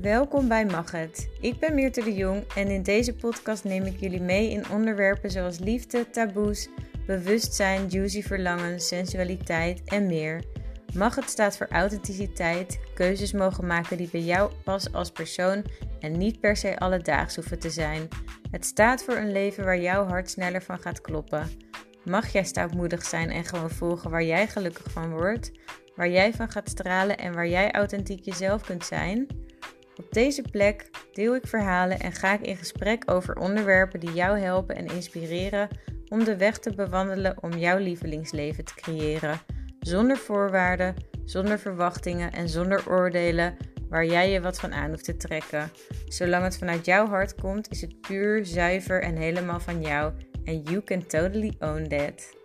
Welkom bij Mag Het. Ik ben Meerte de Jong en in deze podcast neem ik jullie mee in onderwerpen zoals liefde, taboes, bewustzijn, juicy verlangen, sensualiteit en meer. Mag Het staat voor authenticiteit, keuzes mogen maken die bij jou passen als persoon en niet per se alledaags hoeven te zijn. Het staat voor een leven waar jouw hart sneller van gaat kloppen. Mag jij stoutmoedig zijn en gewoon volgen waar jij gelukkig van wordt, waar jij van gaat stralen en waar jij authentiek jezelf kunt zijn? Op deze plek deel ik verhalen en ga ik in gesprek over onderwerpen die jou helpen en inspireren om de weg te bewandelen om jouw lievelingsleven te creëren. Zonder voorwaarden, zonder verwachtingen en zonder oordelen waar jij je wat van aan hoeft te trekken. Zolang het vanuit jouw hart komt, is het puur, zuiver en helemaal van jou. En you can totally own that.